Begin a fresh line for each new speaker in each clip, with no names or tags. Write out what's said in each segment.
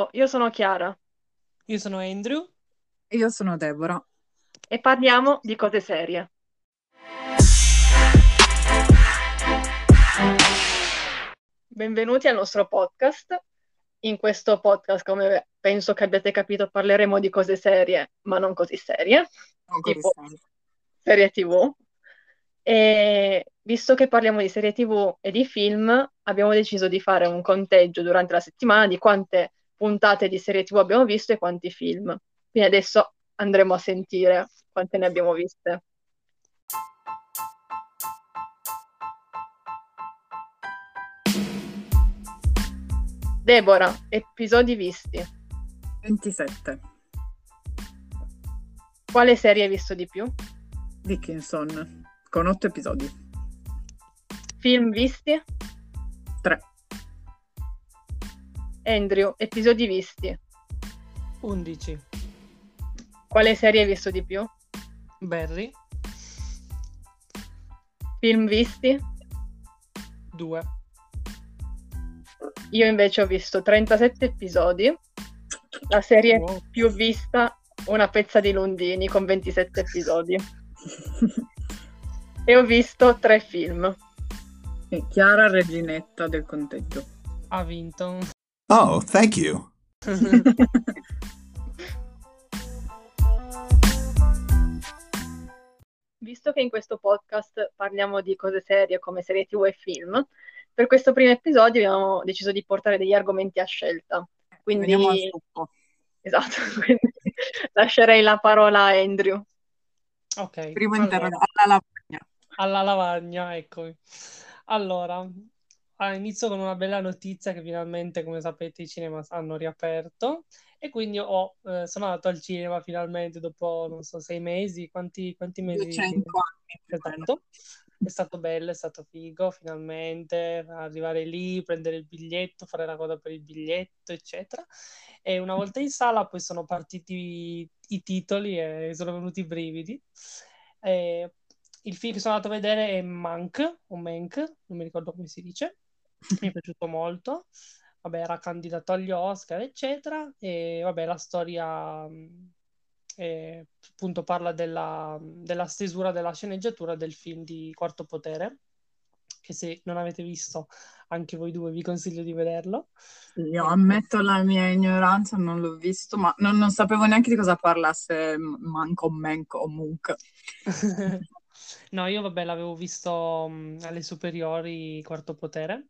Ciao, io sono Chiara
Io sono Andrew.
Io sono Deborah.
e parliamo di cose serie. Benvenuti al nostro podcast. In questo podcast, come penso che abbiate capito, parleremo di cose serie, ma non così serie,
Non così
tipo
serio.
serie TV. E visto che parliamo di serie TV e di film, abbiamo deciso di fare un conteggio durante la settimana di quante puntate di serie TV abbiamo visto e quanti film. Quindi adesso andremo a sentire quante ne abbiamo viste. Deborah, episodi visti.
27.
Quale serie hai visto di più?
Dickinson, con 8 episodi.
Film visti? Andrew, episodi visti.
11.
Quale serie hai visto di più?
Barry.
Film visti?
2.
Io invece ho visto 37 episodi. La serie
Wow.
più vista, Una pezza di Lundini con 27 episodi. E ho visto tre film.
E Chiara Reginetta del conteggio.
Ha vinto.
Oh, thank you.
Visto che in questo podcast parliamo di cose serie come serie TV e film, per questo primo episodio abbiamo deciso di portare degli argomenti a scelta. Quindi,
Veniamo al succo.
esatto, quindi lascerei la parola a Andrew.
ok.
Primo
allora,
interrogativo alla lavagna.
alla lavagna, eccomi. Allora, ah, inizio con una bella notizia che finalmente, come sapete, i cinema hanno riaperto e quindi ho, eh, sono andato al cinema finalmente dopo, non so, sei mesi, quanti, quanti mesi?
200 anni.
Esatto. È stato bello, è stato figo, finalmente arrivare lì, prendere il biglietto, fare la coda per il biglietto, eccetera. E una volta in sala poi sono partiti i titoli e sono venuti i brividi. E il film che sono andato a vedere è Mank, o Mank, non mi ricordo come si dice. Mi è piaciuto molto. Vabbè, era candidato agli Oscar, eccetera. E vabbè, la storia eh, appunto parla della, della stesura della sceneggiatura del film di Quarto Potere, che se non avete visto anche voi due vi consiglio di vederlo.
Io ammetto la mia ignoranza, non l'ho visto, ma non, non sapevo neanche di cosa parlasse Manco, Menco o Munk.
No, io vabbè l'avevo visto mh, alle superiori Quarto Potere,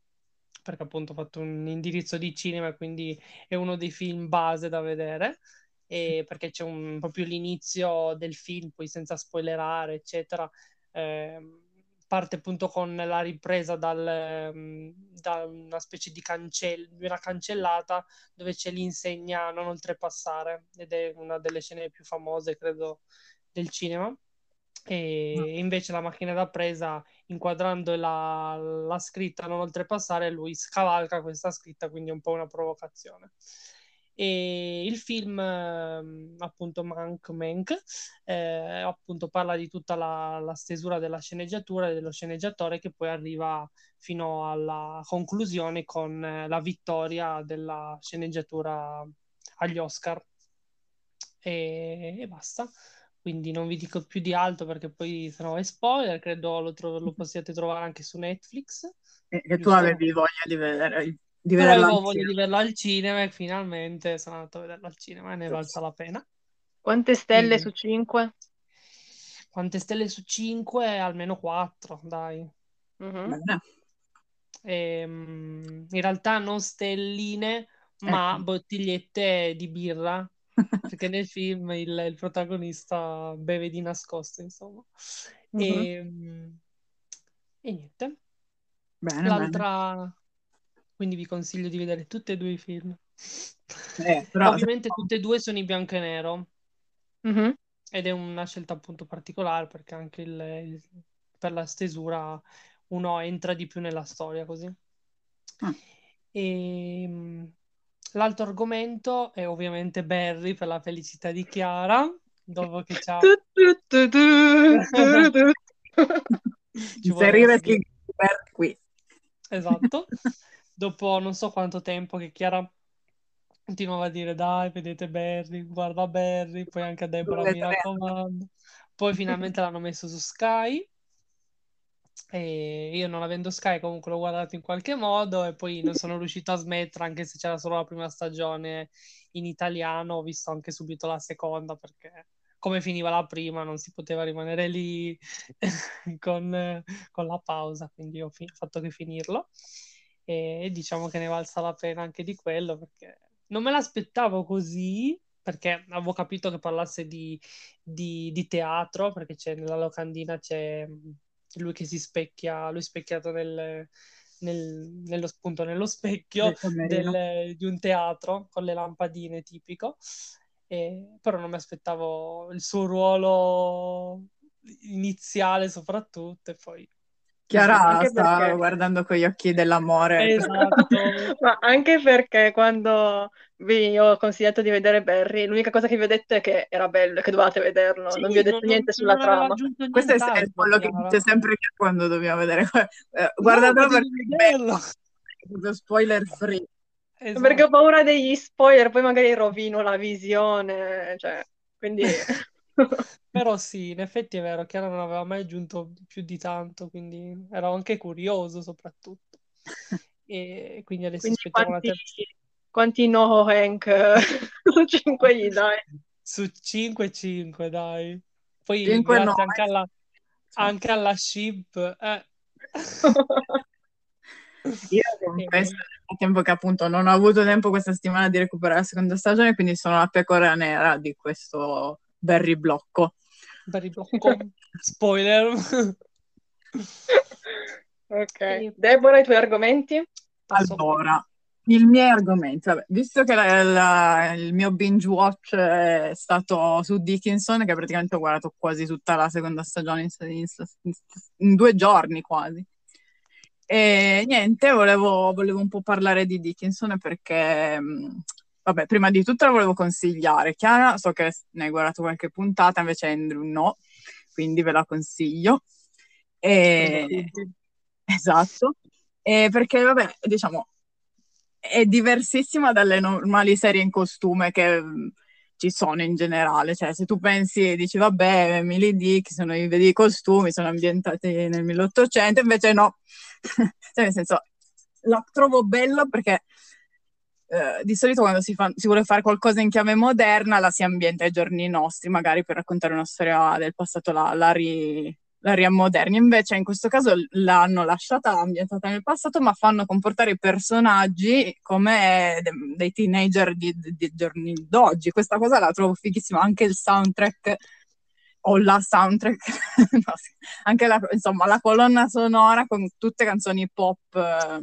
perché appunto ho fatto un indirizzo di cinema, quindi è uno dei film base da vedere, e perché c'è un, proprio l'inizio del film, poi senza spoilerare, eccetera, ehm, parte appunto con la ripresa dal, ehm, da una specie di cancello, di una cancellata dove c'è l'insegna a non oltrepassare, ed è una delle scene più famose, credo, del cinema. E invece la macchina da presa, inquadrando la, la scritta non oltrepassare, lui scavalca questa scritta, quindi è un po' una provocazione. E il film, ehm, appunto, Mank Mank, eh, appunto parla di tutta la, la stesura della sceneggiatura e dello sceneggiatore che poi arriva fino alla conclusione con eh, la vittoria della sceneggiatura agli Oscar. E, e basta. Quindi non vi dico più di altro perché poi se no è spoiler, credo lo, tro- lo possiate trovare anche su Netflix.
E che tu avevi voglia di vedere, di
Però
vederla
avevo voglia di vederlo al cinema e finalmente sono andato a vederlo al cinema e ne è valsa la pena.
Quante stelle
Sì.
su 5?
Quante stelle su 5? Almeno 4, dai.
Bene.
Ehm, in realtà non stelline, ma
Ecco.
bottigliette di birra, perché nel film il, il protagonista beve di nascosto, insomma.
Mhm.
Ehm, E, niente.
Bene, bene.
L'altra... Quindi vi consiglio di vedere tutti e due i film.
Eh, però
Ovviamente tutti e due sono in bianco e nero.
Mhm.
Ed è una scelta appunto particolare perché anche il, il- per la stesura uno entra di più nella storia così.
Ah.
E, mh, l'altro argomento è ovviamente Barry per la felicità di Chiara, dopo che ci ha...
Tu, tu, tu, tu, tu, tu.
Ci
inserire Gilbert qui.
Esatto. Dopo non so quanto tempo che Chiara continuava a dire dai, vedete Barry, guarda Barry, poi anche a Deborah, mi raccomando. Poi finalmente l'hanno messo su Sky e io non avendo Sky comunque l'ho guardato in qualche modo e poi non sono riuscito a smettere anche se c'era solo la prima stagione in italiano, ho visto anche subito la seconda perché come finiva la prima non si poteva rimanere lì con, con, la pausa, quindi ho, fi- fatto che finirlo. E, diciamo che ne valsa la pena anche di quello perché non me l'aspettavo così perché avevo capito che parlasse di, di, di teatro perché c'è nella locandina c'è lui che si specchia, lui specchiato nel, nel, nello, appunto, nello specchio del, di un teatro con le lampadine tipico, e, però non mi aspettavo il suo ruolo iniziale soprattutto e poi
Chiara sta perché... guardando con gli occhi dell'amore.
Esatto.
Ma anche perché quando vi ho consigliato di vedere Barry, l'unica cosa che vi ho detto è che era bello e che dovevate vederlo, sì, non vi ho detto non, niente sulla trama.
Questo è quello che dice sempre quando dobbiamo vedere. Eh, guardatelo no, perché è spoiler free.
Esatto. Perché ho paura degli spoiler, poi magari rovino la visione, cioè, quindi...
Però sì, in effetti è vero, Chiara non aveva mai aggiunto più di tanto, quindi ero anche curioso soprattutto. E quindi adesso
quindi
aspettiamo
quanti,
la terza.
Quanti no Hank su 5 gli dai?
Su 5 5 dai. Poi 5 grazie no. anche alla, anche alla ship. Eh.
Io confesso nel tempo che appunto non ho avuto tempo questa settimana di recuperare la seconda stagione, quindi sono la pecora nera di questo Barry Blocco.
Barry Blocco, spoiler.
ok, Deborah, i tuoi argomenti?
Allora, il mio argomento, vabbè, visto che la, la, il mio binge watch è stato su Dickinson, che praticamente ho guardato quasi tutta la seconda stagione in, in, in due giorni quasi. E niente, volevo, volevo, un po' parlare di Dickinson perché vabbè, prima di tutto la volevo consigliare. Chiara, so che ne hai guardato qualche puntata, invece Andrew no, quindi ve la consiglio. E... Esatto. E perché, vabbè, diciamo, è diversissima dalle normali serie in costume che mm, ci sono in generale. Cioè, se tu pensi e dici, vabbè, Emily Dick, sono i vedi costumi, sono ambientati nel 1800, invece no. cioè, nel senso, la trovo bella perché eh, di solito quando si, fa, si, vuole fare qualcosa in chiave moderna la si ambienta ai giorni nostri, magari per raccontare una storia del passato la, la, ri, la riammoderni. Invece in questo caso l'hanno lasciata ambientata nel passato, ma fanno comportare i personaggi come de, dei teenager di, di, di giorni d'oggi. Questa cosa la trovo fighissima, anche il soundtrack o la soundtrack, no, anche la, insomma, la colonna sonora con tutte canzoni pop eh,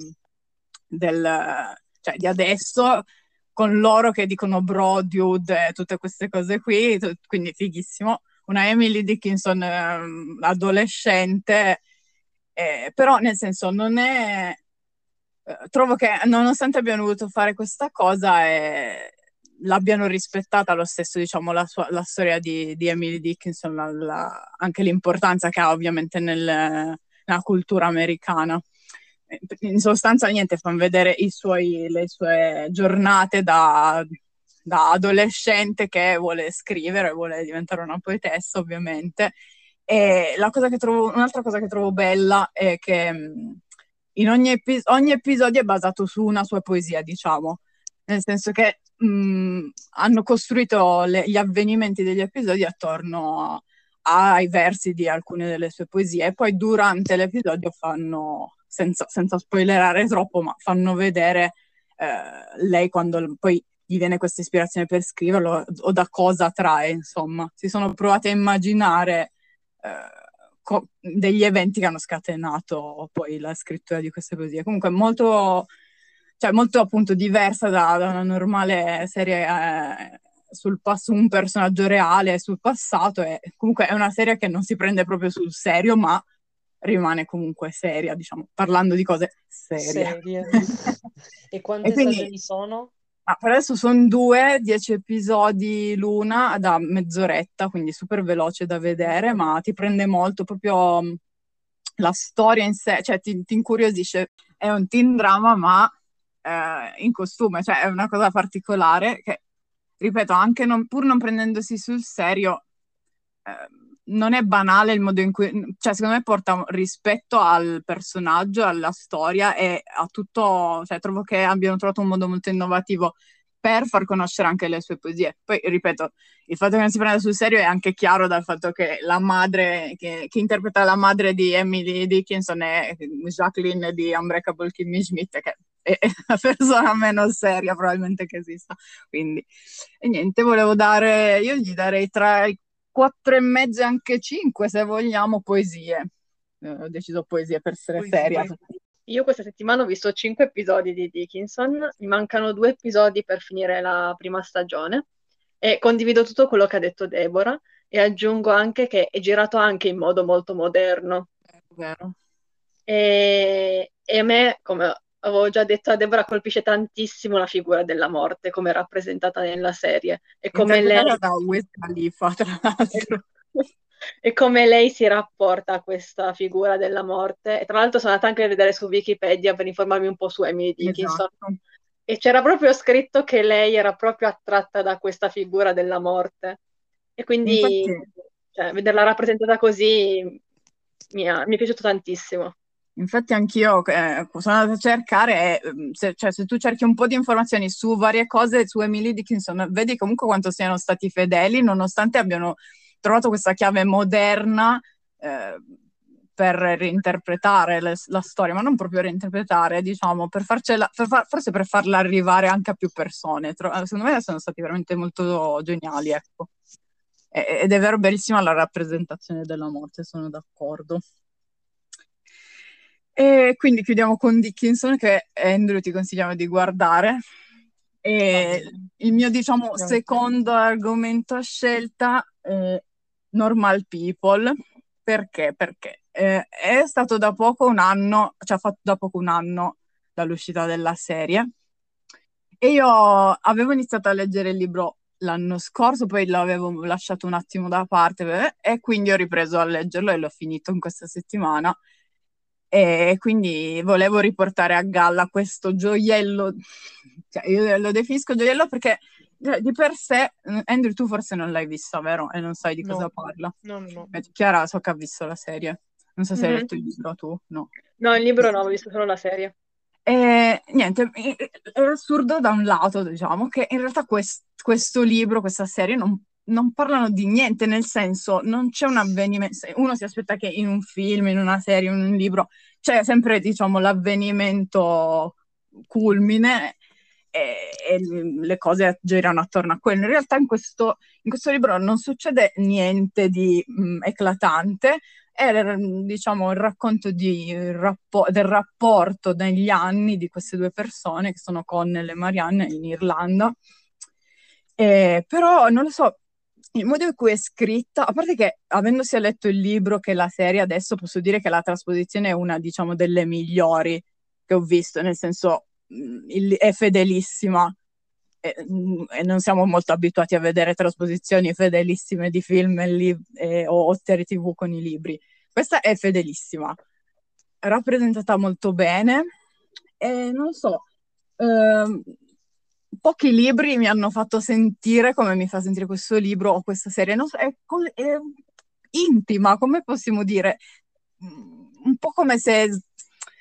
del, cioè di adesso, con loro che dicono bro, dude tutte queste cose qui, quindi fighissimo. Una Emily Dickinson eh, adolescente, eh, però nel senso non è... Eh, trovo che nonostante abbiano voluto fare questa cosa l'abbiano rispettata lo stesso, diciamo, la, sua, la storia di, di, Emily Dickinson, la, la, anche l'importanza che ha ovviamente nel, nella cultura americana in sostanza niente, fanno vedere suoi, le sue giornate da, da, adolescente che vuole scrivere, vuole diventare una poetessa ovviamente. E cosa trovo, un'altra cosa che trovo bella è che in ogni, epi- ogni episodio è basato su una sua poesia, diciamo, nel senso che mh, hanno costruito le, gli avvenimenti degli episodi attorno a, ai versi di alcune delle sue poesie e poi durante l'episodio fanno senza, senza spoilerare troppo, ma fanno vedere eh, lei quando poi gli viene questa ispirazione per scriverlo o da cosa trae, insomma. Si sono provate a immaginare eh, co- degli eventi che hanno scatenato poi la scrittura di queste poesie. Comunque molto, cioè molto appunto diversa da, da una normale serie eh, sul pass- un personaggio reale sul passato e comunque è una serie che non si prende proprio sul serio, ma rimane comunque seria, diciamo, parlando di cose serie.
serie. e quante e quindi, stagioni sono?
Ah, per adesso sono due, dieci episodi l'una da mezz'oretta, quindi super veloce da vedere, ma ti prende molto proprio mm, la storia in sé, cioè ti, ti incuriosisce. È un teen drama, ma eh, in costume, cioè è una cosa particolare che, ripeto, anche non, pur non prendendosi sul serio, eh, non è banale il modo in cui, cioè secondo me porta rispetto al personaggio, alla storia e a tutto, cioè trovo che abbiano trovato un modo molto innovativo per far conoscere anche le sue poesie. Poi, ripeto, il fatto che non si prenda sul serio è anche chiaro dal fatto che la madre, che, che interpreta la madre di Emily Dickinson è Jacqueline di Unbreakable Kimmy Schmidt, che è la persona meno seria probabilmente che esista. Quindi, e niente, volevo dare, io gli darei tra i quattro e mezzo e anche cinque, se vogliamo, poesie. Eh, ho deciso poesie per essere poesie. seria.
Io questa settimana ho visto cinque episodi di Dickinson, mi mancano due episodi per finire la prima stagione e condivido tutto quello che ha detto Deborah e aggiungo anche che è girato anche in modo molto moderno.
È vero.
E, e a me, come avevo già detto a Deborah, colpisce tantissimo la figura della morte come rappresentata nella serie e come lei...
da Wiz Khalifa, tra l'altro
e come lei si rapporta a questa figura della morte. E tra l'altro sono andata anche a vedere su Wikipedia per informarmi un po' su Emily Dickinson. Esatto. E c'era proprio scritto che lei era proprio attratta da questa figura della morte. E quindi Infatti... cioè, vederla rappresentata così mi, ha, mi è piaciuto tantissimo.
Infatti anch'io eh, sono andata a cercare, mm, se, cioè, se, tu cerchi un po' di informazioni su varie cose su Emily Dickinson, vedi comunque quanto siano stati fedeli, nonostante abbiano trovato questa chiave moderna eh, per reinterpretare le, la storia, ma non proprio reinterpretare, diciamo, per farcela, per far, forse per farla arrivare anche a più persone. Tro- secondo me sono stati veramente molto geniali, ecco. E- ed è vero bellissima la rappresentazione della morte, sono d'accordo. E quindi chiudiamo con Dickinson che Andrew ti consigliamo di guardare. E il mio, diciamo, secondo argomento a scelta è Normal People. Perché? Perché eh, è stato da poco un anno, cioè ha fatto da poco un anno dall'uscita della serie e io avevo iniziato a leggere il libro l'anno scorso, poi l'avevo lasciato un attimo da parte e quindi ho ripreso a leggerlo e l'ho finito in questa settimana e quindi volevo riportare a galla questo gioiello, cioè io lo definisco gioiello perché cioè, di per sé, Andrew, tu forse non l'hai vista, vero? E non sai di cosa
no.
parla.
No, no, no.
Chiara so che ha visto la serie. Non so se mm-hmm. hai letto il libro tu, no.
No, il libro no, ho visto solo la serie.
E niente, è assurdo da un lato, diciamo, che in realtà quest- questo libro, questa serie non, non, parlano di niente, nel senso non c'è un avvenimento, uno si aspetta che in un film, in una serie, in un libro, c'è sempre, diciamo, l'avvenimento culmine e, e, le cose girano attorno a quello. In realtà in questo, in questo libro non succede niente di mh, mm, eclatante, è diciamo il racconto di, rappo- del rapporto negli anni di queste due persone che sono Connell e Marianne in Irlanda. Eh, però non lo so, il modo in cui è scritta, a parte che avendo sia letto il libro che la serie, adesso posso dire che la trasposizione è una, diciamo, delle migliori che ho visto, nel senso è fedelissima. E, e, non siamo molto abituati a vedere trasposizioni fedelissime di film e li- e, o serie tv con i libri. Questa è fedelissima, rappresentata molto bene. E non so, ehm, pochi libri mi hanno fatto sentire come mi fa sentire questo libro o questa serie, non so, è, è intima, come possiamo dire? Un po' come se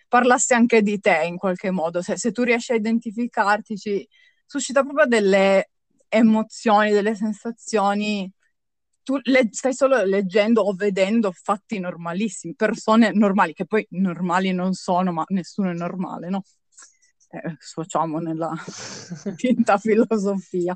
parlasse anche di te in qualche modo, se, se tu riesci a identificarti, ci suscita proprio delle emozioni, delle sensazioni. Tu le, stai solo leggendo o vedendo fatti normalissimi, persone normali, che poi normali non sono, ma nessuno è normale, no? Eh, sfociamo nella finta filosofia.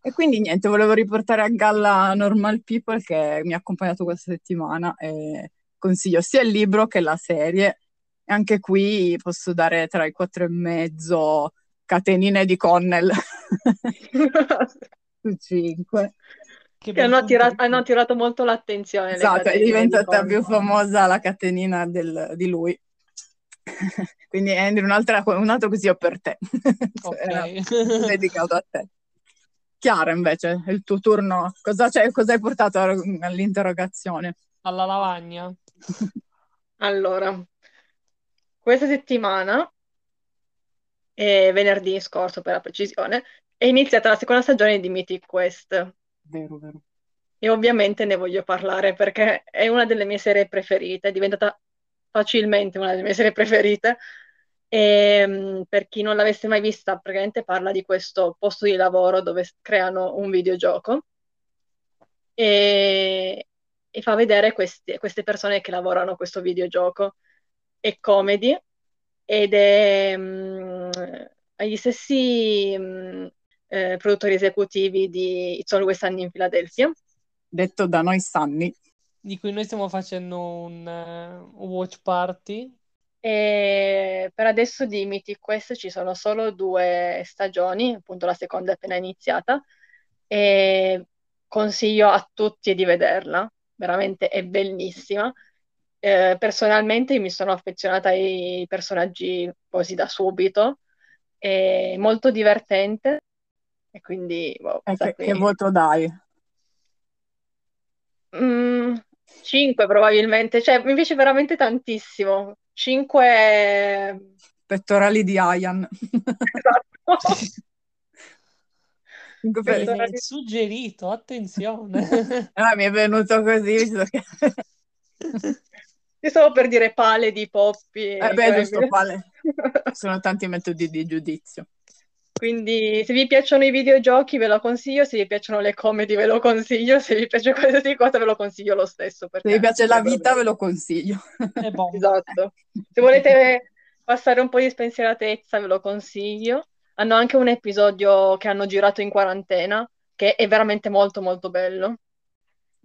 E quindi niente, volevo riportare a galla Normal People che mi ha accompagnato questa settimana e consiglio sia il libro che la serie anche qui posso dare tra i quattro e mezzo catenine di Connell su cinque.
Che, che hanno, attirato, hanno, attirato, molto l'attenzione.
Esatto, è diventata di più famosa la catenina del, di lui. Quindi Andrew, un altro così per te.
Ok.
dedicato a te. Chiara, invece, il tuo turno. Cosa, cioè, cosa hai portato all'interrogazione?
Alla lavagna.
allora, questa settimana e venerdì scorso per la precisione, è iniziata la seconda stagione di Mythic Quest.
Vero, vero.
E ovviamente ne voglio parlare perché è una delle mie serie preferite, è diventata facilmente una delle mie serie preferite. E mm, per chi non l'avesse mai vista, praticamente parla di questo posto di lavoro dove creano un videogioco e, e fa vedere questi, queste persone che lavorano a questo videogioco. È comedy ed è mh, agli stessi mh, eh, produttori esecutivi di It's Always Sunny in Philadelphia.
Detto da noi Sunny.
Di cui noi stiamo facendo un, uh, watch party.
E per adesso di Mythic Quest ci sono solo due stagioni, appunto la seconda è appena iniziata, e consiglio a tutti di vederla, veramente è bellissima. Eh, personalmente mi sono affezionata ai personaggi quasi da subito, è molto divertente e quindi... Wow,
che, che, voto dai?
Mm, 5 probabilmente, cioè mi piace veramente tantissimo. 5
pettorali di Ayan.
Esatto. Pettorali... Suggerito, attenzione.
ah, mi è venuto così, visto che...
Io stavo per dire pale di Poppy.
Eh beh, giusto, pale. Sono tanti metodi di giudizio.
Quindi se vi piacciono i videogiochi ve lo consiglio, se vi piacciono le comedy ve lo consiglio, se vi piace qualsiasi cosa ve lo consiglio lo stesso.
Se vi piace la vita ve lo consiglio.
Esatto. Se volete passare un po' di spensieratezza ve lo consiglio. Hanno anche un episodio che hanno girato in quarantena, che è veramente molto molto bello.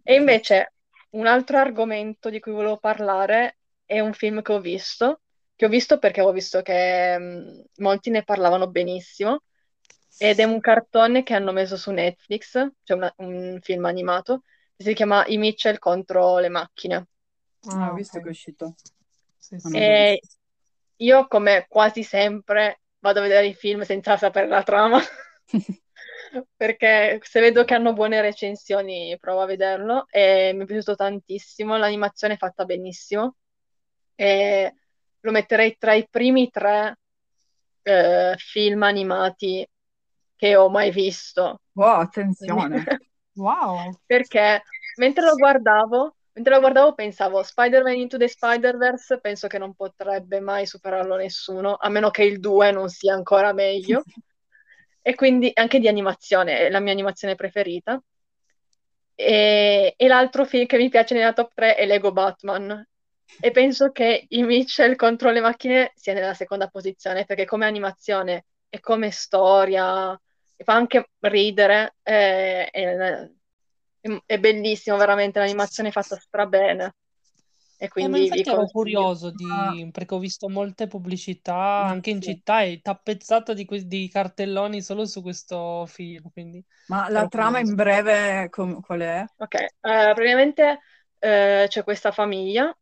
E invece un altro argomento di cui volevo parlare è un film che ho visto, che ho visto perché ho visto che mh, molti ne parlavano benissimo, ed è un cartone che hanno messo su Netflix, cioè una, un film animato, che si chiama I Mitchell contro le macchine.
Ah, ho visto okay. che è uscito.
Sì, sì. E io, come quasi sempre, vado a vedere i film senza sapere la trama. perché se vedo che hanno buone recensioni provo a vederlo e mi è piaciuto tantissimo, l'animazione è fatta benissimo e lo metterei tra i primi tre eh, film animati che ho mai visto.
Wow, attenzione!
wow!
Perché mentre lo guardavo, mentre lo guardavo pensavo Spider-Man Into the Spider-Verse penso che non potrebbe mai superarlo nessuno, a meno che il 2 non sia ancora meglio. e quindi anche di animazione, è la mia animazione preferita. E, e l'altro film che mi piace nella top 3 è Lego Batman. E penso che i Mitchell contro le macchine sia nella seconda posizione, perché come animazione e come storia, fa anche ridere, è, è, è bellissimo, veramente, l'animazione è fatta strabene. E quindi
eh, ero curioso di... Ah. perché ho visto molte pubblicità anche in città e tappezzata di, que- di cartelloni solo su questo film. Quindi
Ma la trama curioso. in breve com- qual è?
Ok, uh, praticamente uh, c'è questa famiglia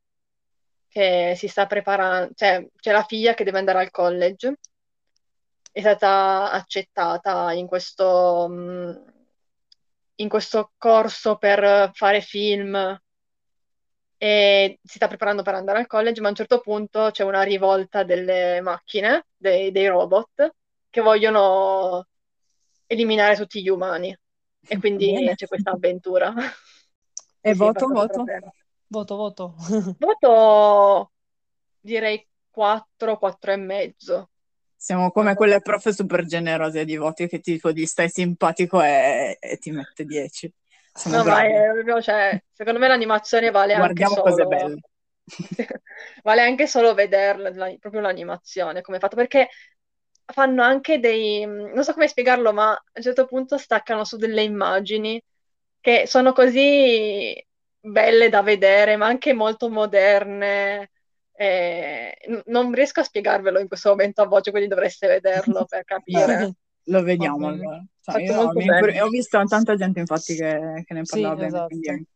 che si sta preparando, cioè c'è la figlia che deve andare al college, è stata accettata in questo, um, in questo corso per fare film e si sta preparando per andare al college, ma a un certo punto c'è una rivolta delle macchine, dei, dei robot, che vogliono eliminare tutti gli umani. E quindi Bene. c'è questa avventura.
E sì, voto, voto.
Voto, voto.
voto direi 4, 4 e mezzo.
Siamo come quelle profe super generose di voti che tipo gli stai simpatico e, e ti mette 10.
No, ma è, cioè, secondo me l'animazione vale
Guardiamo
anche
solo... cose belle.
vale anche solo vederla, la, proprio l'animazione, come è fatto, perché fanno anche dei... non so come spiegarlo, ma a un certo punto staccano su delle immagini che sono così belle da vedere, ma anche molto moderne. Eh, non riesco a spiegarvelo in questo momento a voce, quindi dovreste vederlo per capire.
Lo vediamo allora. Cioè, io, ho, ho visto tanta gente infatti che, che ne parlava sì, bene. Esatto. Quindi...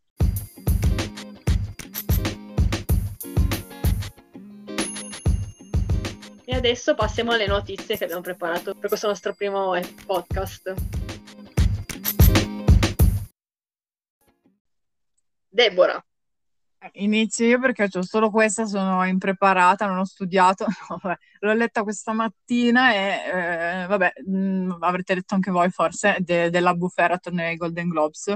E adesso passiamo alle notizie che abbiamo preparato per questo nostro primo podcast. Deborah,
Inizio io perché ho solo questa, sono impreparata, non ho studiato, no, vabbè, l'ho letta questa mattina e eh, vabbè, mh, avrete letto anche voi forse, de- della bufera attorno ai Golden Globes.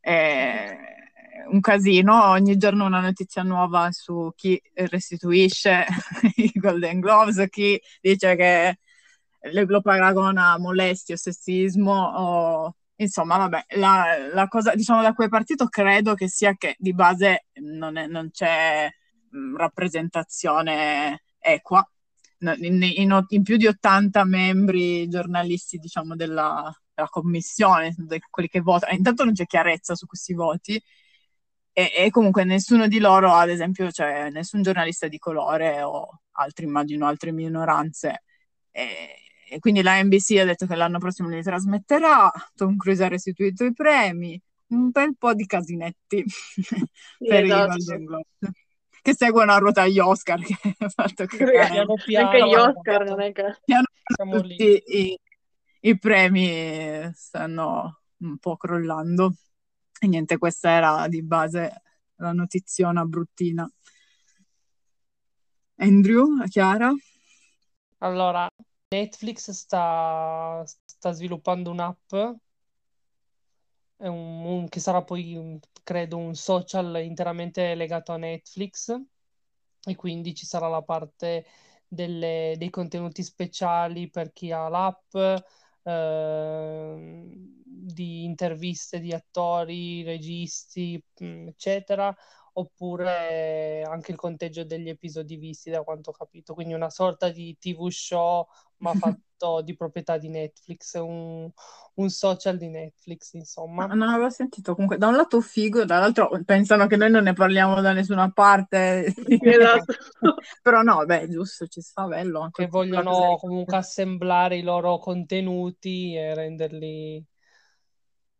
È un casino, ogni giorno una notizia nuova su chi restituisce i Golden Globes, chi dice che lo paragona a molestie o sessismo o Insomma, vabbè, la, la, cosa, diciamo, da cui è partito credo che sia che di base non, è, non c'è mh, mm, rappresentazione equa. In, in, in, più di 80 membri giornalisti, diciamo, della, della commissione, quelli che votano, intanto non c'è chiarezza su questi voti e, e comunque nessuno di loro, ad esempio, cioè nessun giornalista di colore o altri, immagino, altre minoranze. E, e quindi la NBC ha detto che l'anno prossimo li trasmetterà, Tom Cruise ha restituito i premi, un bel po' di casinetti per esatto. i Golden Globes che seguono a ruota gli Oscar che ha fatto che
piano piano, anche gli Oscar non è che
piano piano tutti i, i, premi stanno un po' crollando e niente questa era di base la notiziona bruttina Andrew, Chiara?
Allora, Netflix sta, sta sviluppando un'app un, un, che sarà poi, credo, un social interamente legato a Netflix e quindi ci sarà la parte delle, dei contenuti speciali per chi ha l'app, eh, di interviste di attori, registi, eccetera, oppure anche il conteggio degli episodi visti, da quanto ho capito. Quindi una sorta di TV show, ma fatto di proprietà di Netflix, un, un social di Netflix, insomma.
No, non avevo sentito comunque, da un lato figo, dall'altro pensano che noi non ne parliamo da nessuna parte. Esatto. Però no, beh, giusto, ci sta bello.
Anche che vogliono comunque assemblare i loro contenuti e renderli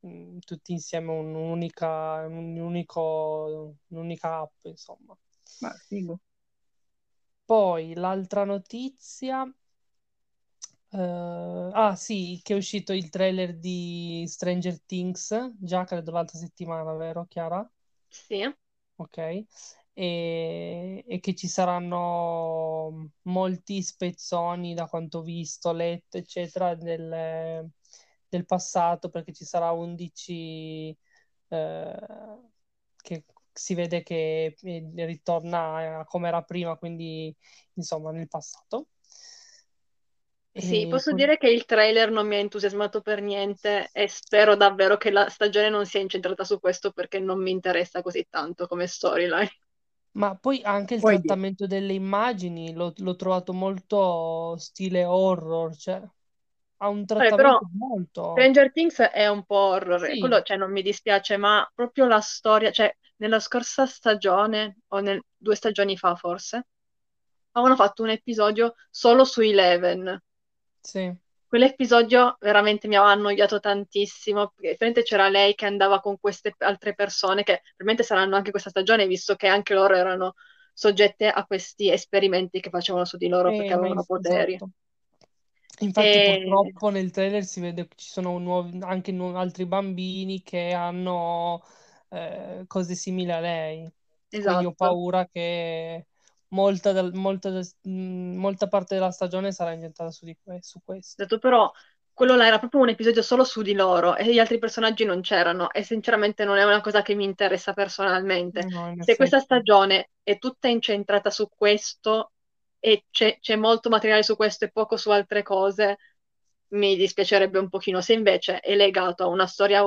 Mm, tutti insieme un'unica, un unico, un'unica app, insomma.
Ma figo.
Poi l'altra notizia, uh, ah sì, che è uscito il trailer di Stranger Things, già credo l'altra settimana, vero Chiara?
Sì.
Ok, e, e che ci saranno molti spezzoni, da quanto ho visto, letto, eccetera, del del passato perché ci sarà 11 eh, che si vede che eh, ritorna come era prima, quindi insomma nel passato.
Sì, posso poi... dire che il trailer non mi ha entusiasmato per niente e spero davvero che la stagione non sia incentrata su questo perché non mi interessa così tanto come storyline.
Ma poi anche il poi trattamento di... delle immagini l'ho, l'ho, trovato molto stile horror, cioè ha un trattamento però molto...
Stranger Things è un po' horror, sì. quello cioè, non mi dispiace, ma proprio la storia, cioè nella scorsa stagione, o nel, due stagioni fa forse, avevano fatto un episodio solo su Eleven.
Sì.
Quell'episodio veramente mi aveva annoiato tantissimo, perché c'era lei che andava con queste altre persone, che probabilmente saranno anche questa stagione, visto che anche loro erano soggette a questi esperimenti che facevano su di loro eh, perché avevano poteri.
Esatto. Infatti, e... purtroppo nel trailer si vede che ci sono nuovi, anche nu- altri bambini che hanno eh, cose simili a lei. Esatto. Quindi ho esatto. paura che molta, del, molta, molta, parte della stagione sarà incentrata su, que- su questo.
Esatto, però quello là era proprio un episodio solo su di loro e gli altri personaggi non c'erano e sinceramente non è una cosa che mi interessa personalmente. No, Se questa stagione è tutta incentrata su questo, e c'è, c'è molto materiale su questo e poco su altre cose, mi dispiacerebbe un pochino. Se invece è legato a una storia,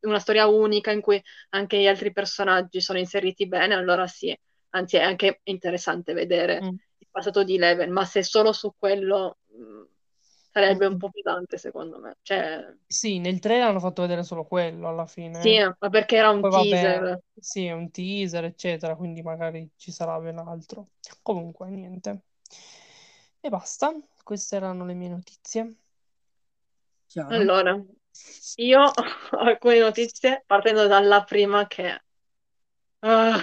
una storia unica in cui anche gli altri personaggi sono inseriti bene, allora sì, anzi è anche interessante vedere mm. il passato di Eleven, ma se solo su quello mm, sarebbe un po' pesante secondo me. Cioè...
Sì, nel trailer hanno fatto vedere solo quello alla fine.
Sì, ma perché era un Poi, teaser. Vabbè,
sì, è un teaser, eccetera, quindi magari ci sarà ben altro. Comunque, niente. E basta, queste erano le mie notizie.
Chiaro. Allora, io ho alcune notizie partendo dalla prima che uh,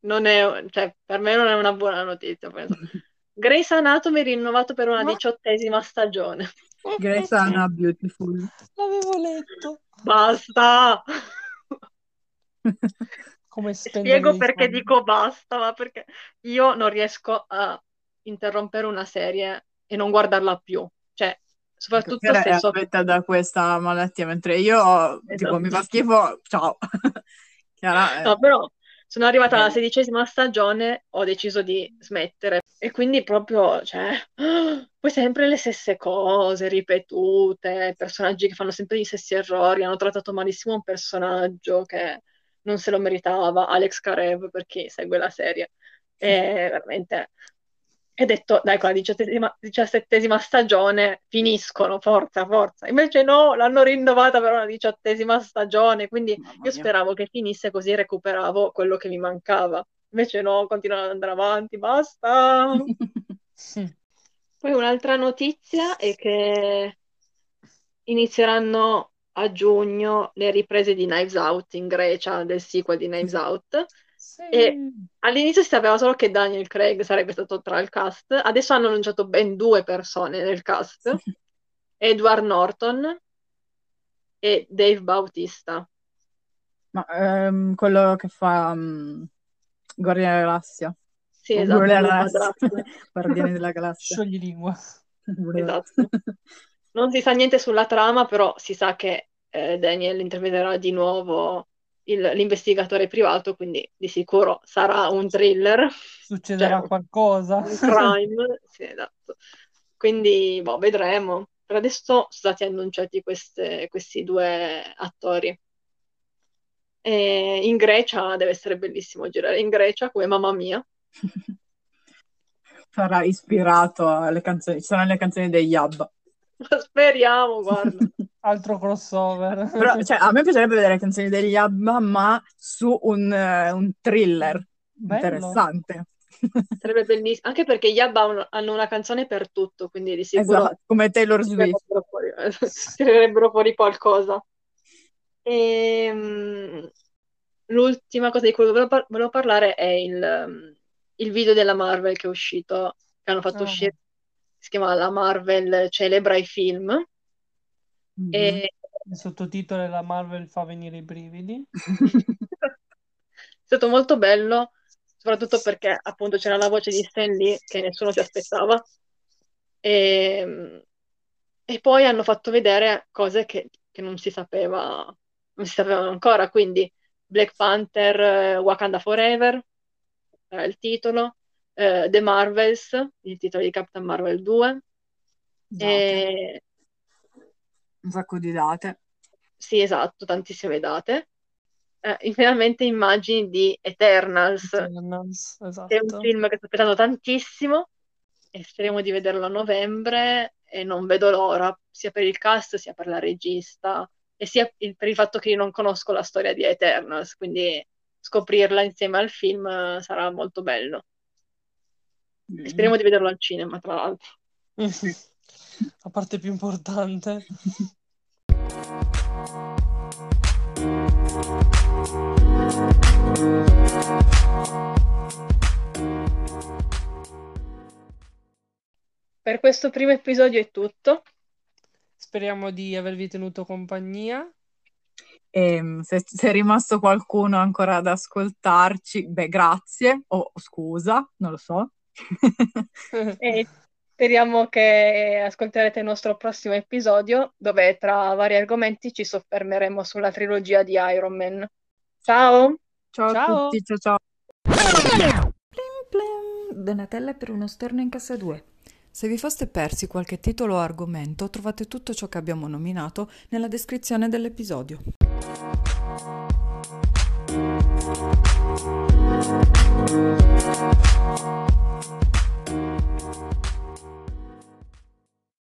non è, cioè, per me non è una buona notizia. Penso. Grey's Anatomy rinnovato per una diciottesima stagione.
Grey's Anatomy Beautiful.
L'avevo letto.
Basta!
Come
Spiego perché dico basta, ma perché io non riesco a interrompere una serie e non guardarla più. Cioè, soprattutto se
è
so
affetta da questa malattia, mentre io, tipo, mi fa
Esatto.
schifo, ciao. Chiara,
No,
eh,
però sono arrivata alla
meglio.
sedicesima stagione, ho deciso di smettere e quindi proprio, cioè, poi sempre le stesse cose ripetute, personaggi che fanno sempre gli stessi errori, hanno trattato malissimo un personaggio che non se lo meritava, Alex Karev, per chi segue la serie. E veramente... E detto, dai, con la diciassettesima, diciassettesima stagione finiscono, forza, forza. Invece no, l'hanno rinnovata per una diciottesima stagione, quindi io speravo che finisse così recuperavo quello che mi mancava. Invece no, continuano ad andare avanti, basta. Poi un'altra notizia è che inizieranno a giugno le riprese di Knives Out in Grecia, del sequel di Knives Out.
Sì.
E all'inizio si sapeva solo che Daniel Craig sarebbe stato tra il cast, adesso hanno annunciato ben due persone nel cast, Edward Norton e Dave Bautista.
Ma ehm, quello che fa um, Guardiani della Galassia.
Sì, esatto,
Guardiani della. Galassia. Guardiani della Galassia.
Sciogli lingua.
Esatto. Non si sa niente sulla trama, però si sa che eh, Daniel interpreterà di nuovo il- l'investigatore privato, quindi di sicuro sarà un thriller,
Succederà
cioè
qualcosa.
un crime. Sì, esatto. Quindi, boh, vedremo. Per adesso sono stati annunciati queste- questi due attori. E in Grecia deve essere bellissimo girare in Grecia come Mamma Mia.
Sarà ispirato alle canzoni, ci saranno le canzoni degli ABBA.
Speriamo, guarda.
Altro crossover.
Però, cioè, a me piacerebbe vedere le canzoni degli ABBA, ma su un, eh, un thriller
Bello.
interessante.
Sarebbe bellissimo, anche perché gli ABBA hanno- hanno una canzone per tutto, quindi di sicuro
Esatto, come Taylor Swift.
tirerebbero fuori, tirerebbero fuori qualcosa. Ehm, l'ultima cosa di cui volevo, par- volevo parlare è il, um, il video della Marvel che è uscito, che hanno fatto
Ah.
uscire, si chiama La Marvel celebra i film,
Mhm.
e
Il sottotitolo è La Marvel fa venire i brividi.
è stato molto bello, soprattutto perché appunto c'era la voce di Stan Lee che nessuno si aspettava. E, e poi hanno fatto vedere cose che, che non si sapeva, non si sapevano ancora, quindi Black Panther, eh, Wakanda Forever, era il titolo, eh, The Marvels, il titolo di Captain Marvel 2,
Date.
e
Un sacco di date.
sì, esatto, tantissime date. Eh, finalmente immagini di Eternals,
Eternals,
che è un
esatto.
film che sto aspettando tantissimo e speriamo di vederlo a novembre e non vedo l'ora, sia per il cast sia per la regista e sia per il fatto che io non conosco la storia di Eternals, quindi scoprirla insieme al film eh, sarà molto bello.
Bene.
speriamo di vederlo al cinema, tra l'altro.
La parte più importante.
Per questo primo episodio è tutto.
Speriamo di avervi tenuto compagnia.
Ehm, se, se è rimasto qualcuno ancora ad ascoltarci, beh, grazie o scusa, non lo so.
E speriamo che ascolterete il nostro prossimo episodio, dove tra vari argomenti ci soffermeremo sulla trilogia di Iron Man. Ciao!
Ciao a
Ciao.
tutti, ciao ciao.
Plim plim! Donatella per uno storno in cassa 2. Se vi foste persi qualche titolo o argomento, trovate tutto ciò che abbiamo nominato nella descrizione dell'episodio.